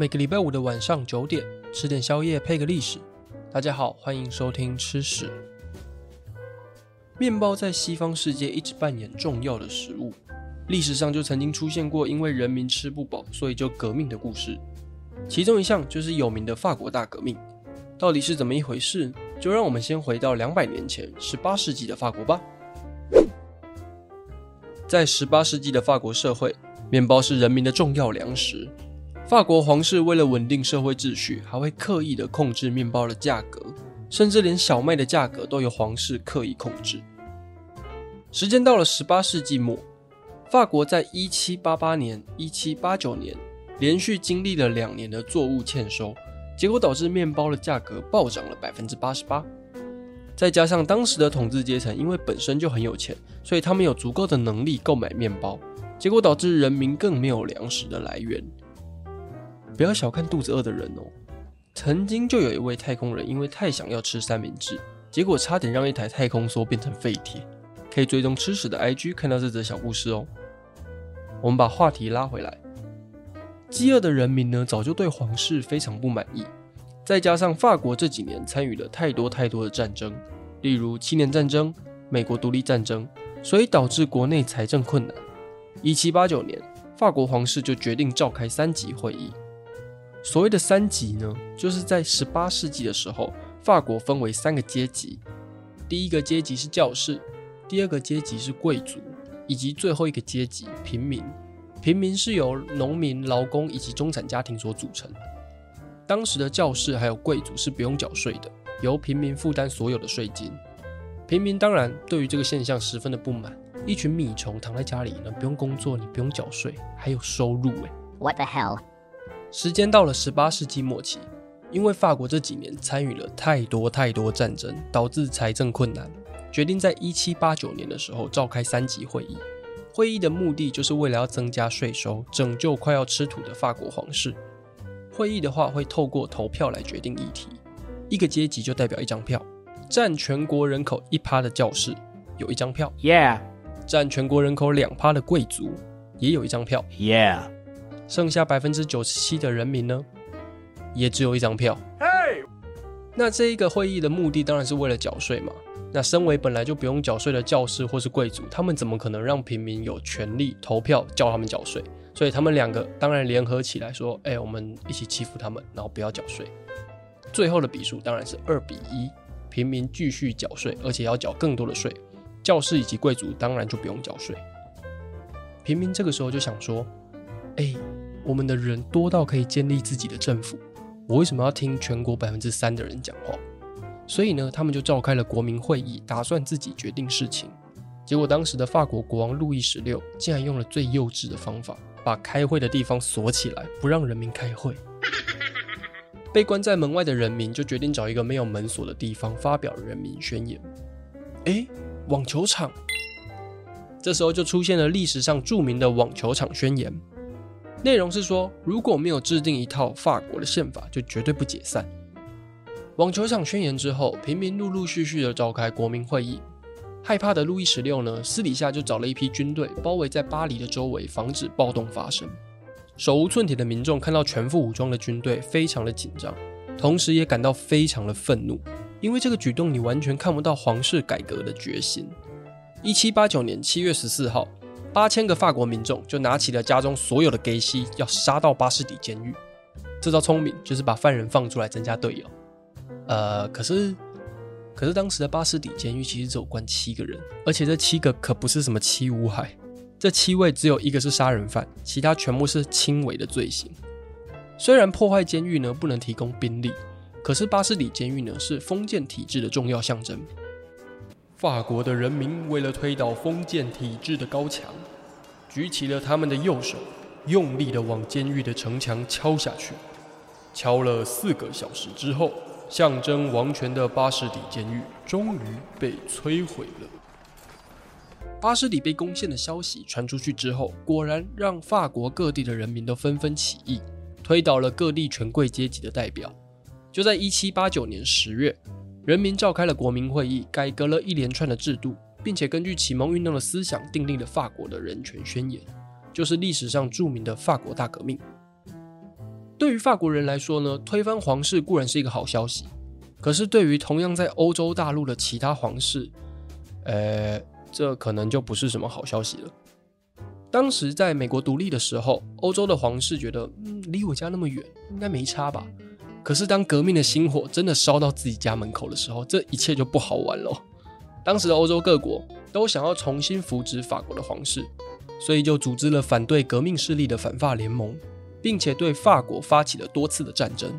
每个礼拜五的晚上九点，吃点宵夜配个历史。大家好，欢迎收听吃史。面包在西方世界一直扮演重要的食物，历史上就曾经出现过因为人民吃不饱，所以就革命的故事。其中一项就是有名的法国大革命。到底是怎么一回事？就让我们先回到两百年前，十八世纪的法国吧。在十八世纪的法国社会，面包是人民的重要粮食。法国皇室为了稳定社会秩序，还会刻意的控制面包的价格，甚至连小麦的价格都由皇室刻意控制。时间到了十八世纪末，法国在一七八八年、一七八九年连续经历了两年的作物欠收，结果导致面包的价格暴涨了百分之八十八。再加上当时的统治阶层因为本身就很有钱，所以他们有足够的能力购买面包，结果导致人民更没有粮食的来源。不要小看肚子饿的人哦。曾经就有一位太空人，因为太想要吃三明治，结果差点让一台太空梭变成废铁。可以追踪吃屎的 IG 看到这则小故事哦。我们把话题拉回来，饥饿的人民呢，早就对皇室非常不满意。再加上法国这几年参与了太多太多的战争，例如七年战争、美国独立战争，所以导致国内财政困难。一七八九年，法国皇室就决定召开三级会议。所谓的三级呢，就是在十八世纪的时候，法国分为三个阶级，第一个阶级是教士，第二个阶级是贵族，以及最后一个阶级平民。平民是由农民、劳工以及中产家庭所组成。当时的教士还有贵族是不用缴税的，由平民负担所有的税金。平民当然对于这个现象十分的不满，一群米虫躺在家里呢，不用工作，你不用缴税，还有收入诶。What the hell？时间到了十八世纪末期，因为法国这几年参与了太多太多战争，导致财政困难，决定在一七八九年的时候召开三级会议。会议的目的就是为了要增加税收，拯救快要吃土的法国皇室。会议的话会透过投票来决定议题，一个阶级就代表一张票，占全国人口一趴的教士有一张票，Yeah，占全国人口两趴的贵族也有一张票，Yeah。剩下百分之九十七的人民呢，也只有一张票。那这一个会议的目的当然是为了缴税嘛。那身为本来就不用缴税的教士或是贵族，他们怎么可能让平民有权利投票叫他们缴税？所以他们两个当然联合起来说：“哎、欸，我们一起欺负他们，然后不要缴税。”最后的比数当然是二比一，平民继续缴税，而且要缴更多的税。教士以及贵族当然就不用缴税。平民这个时候就想说：“哎、欸。”我们的人多到可以建立自己的政府，我为什么要听全国百分之三的人讲话？所以呢，他们就召开了国民会议，打算自己决定事情。结果当时的法国国王路易十六竟然用了最幼稚的方法，把开会的地方锁起来，不让人民开会。被关在门外的人民就决定找一个没有门锁的地方发表人民宣言。诶，网球场。这时候就出现了历史上著名的网球场宣言。内容是说，如果没有制定一套法国的宪法，就绝对不解散。网球场宣言之后，平民陆陆续续的召开国民会议。害怕的路易十六呢，私底下就找了一批军队，包围在巴黎的周围，防止暴动发生。手无寸铁的民众看到全副武装的军队，非常的紧张，同时也感到非常的愤怒，因为这个举动你完全看不到皇室改革的决心。一七八九年七月十四号。八千个法国民众就拿起了家中所有的给息，要杀到巴士底监狱。这招聪明就是把犯人放出来增加队友。呃，可是，可是当时的巴士底监狱其实只有关七个人，而且这七个可不是什么七武海，这七位只有一个是杀人犯，其他全部是轻微的罪行。虽然破坏监狱呢不能提供兵力，可是巴士底监狱呢是封建体制的重要象征。法国的人民为了推倒封建体制的高墙，举起了他们的右手，用力地往监狱的城墙敲下去。敲了四个小时之后，象征王权的巴士底监狱终于被摧毁了。巴士底被攻陷的消息传出去之后，果然让法国各地的人民都纷纷起义，推倒了各地权贵阶级的代表。就在一七八九年十月。人民召开了国民会议，改革了一连串的制度，并且根据启蒙运动的思想，订立了法国的人权宣言，就是历史上著名的法国大革命。对于法国人来说呢，推翻皇室固然是一个好消息，可是对于同样在欧洲大陆的其他皇室，呃，这可能就不是什么好消息了。当时在美国独立的时候，欧洲的皇室觉得，嗯，离我家那么远，应该没差吧？可是当革命的星火真的烧到自己家门口的时候，这一切就不好玩了。当时的欧洲各国都想要重新扶植法国的皇室，所以就组织了反对革命势力的反法联盟，并且对法国发起了多次的战争。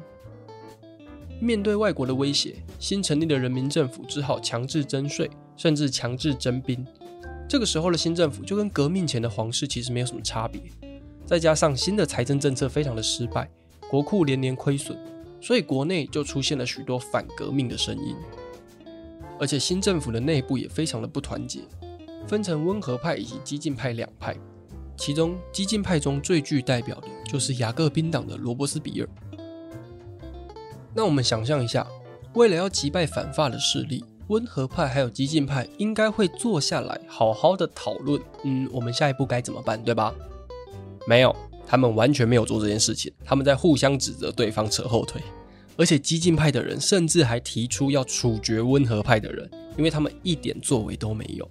面对外国的威胁，新成立的人民政府只好强制征税，甚至强制征兵。这个时候的新政府就跟革命前的皇室其实没有什么差别，再加上新的财政政策非常的失败，国库连连亏损，所以国内就出现了许多反革命的声音。而且新政府的内部也非常的不团结，分成温和派以及激进派两派，其中激进派中最具代表的就是雅各宾党的罗伯斯比尔。那我们想象一下，为了要击败反法的势力。温和派还有激进派应该会坐下来好好的讨论，嗯，我们下一步该怎么办，对吧？没有，他们完全没有做这件事情，他们在互相指责对方，扯后腿。而且激进派的人甚至还提出要处决温和派的人，因为他们一点作为都没有。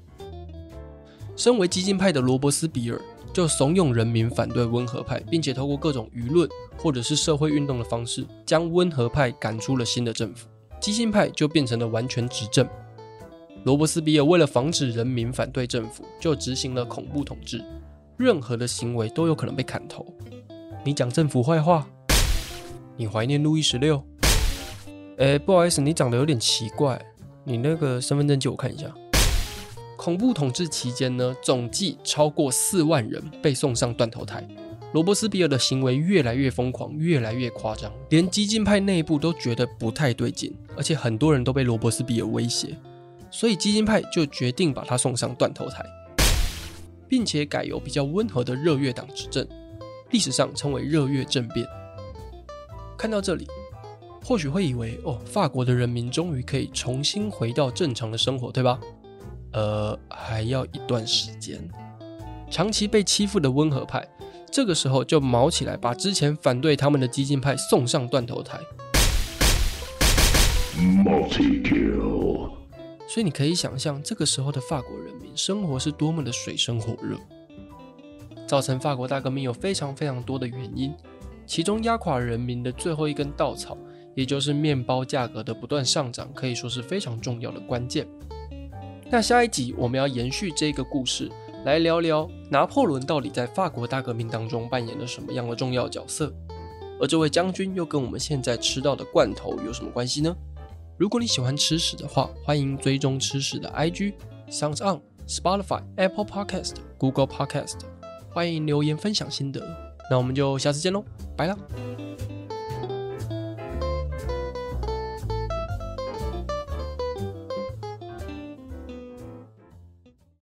身为激进派的罗伯斯比尔就怂恿人民反对温和派，并且透过各种舆论或者是社会运动的方式，将温和派赶出了新的政府。激进派就变成了完全执政。罗伯斯比尔为了防止人民反对政府，就执行了恐怖统治，任何的行为都有可能被砍头。你讲政府坏话，你怀念路易十六？哎，不好意思，你长得有点奇怪，你那个身份证借我看一下。恐怖统治期间呢，总计超过四万人被送上断头台。罗伯斯比尔的行为越来越疯狂，越来越夸张，连激进派内部都觉得不太对劲，而且很多人都被罗伯斯比尔威胁，所以激进派就决定把他送上断头台，并且改由比较温和的热月党执政，历史上称为热月政变。看到这里，或许会以为哦，法国的人民终于可以重新回到正常的生活，对吧？呃，还要一段时间，长期被欺负的温和派。这个时候就毛起来，把之前反对他们的激进派送上断头台。所以你可以想象，这个时候的法国人民生活是多么的水深火热。造成法国大革命有非常非常多的原因，其中压垮人民的最后一根稻草，也就是面包价格的不断上涨，可以说是非常重要的关键。那下一集我们要延续这个故事。来聊聊拿破仑到底在法国大革命当中扮演了什么样的重要角色，而这位将军又跟我们现在吃到的罐头有什么关系呢？如果你喜欢吃屎的话，欢迎追踪吃屎的 IG，Sounds On、Spotify、Apple Podcast、Google Podcast，欢迎留言分享心得。那我们就下次见喽，拜了。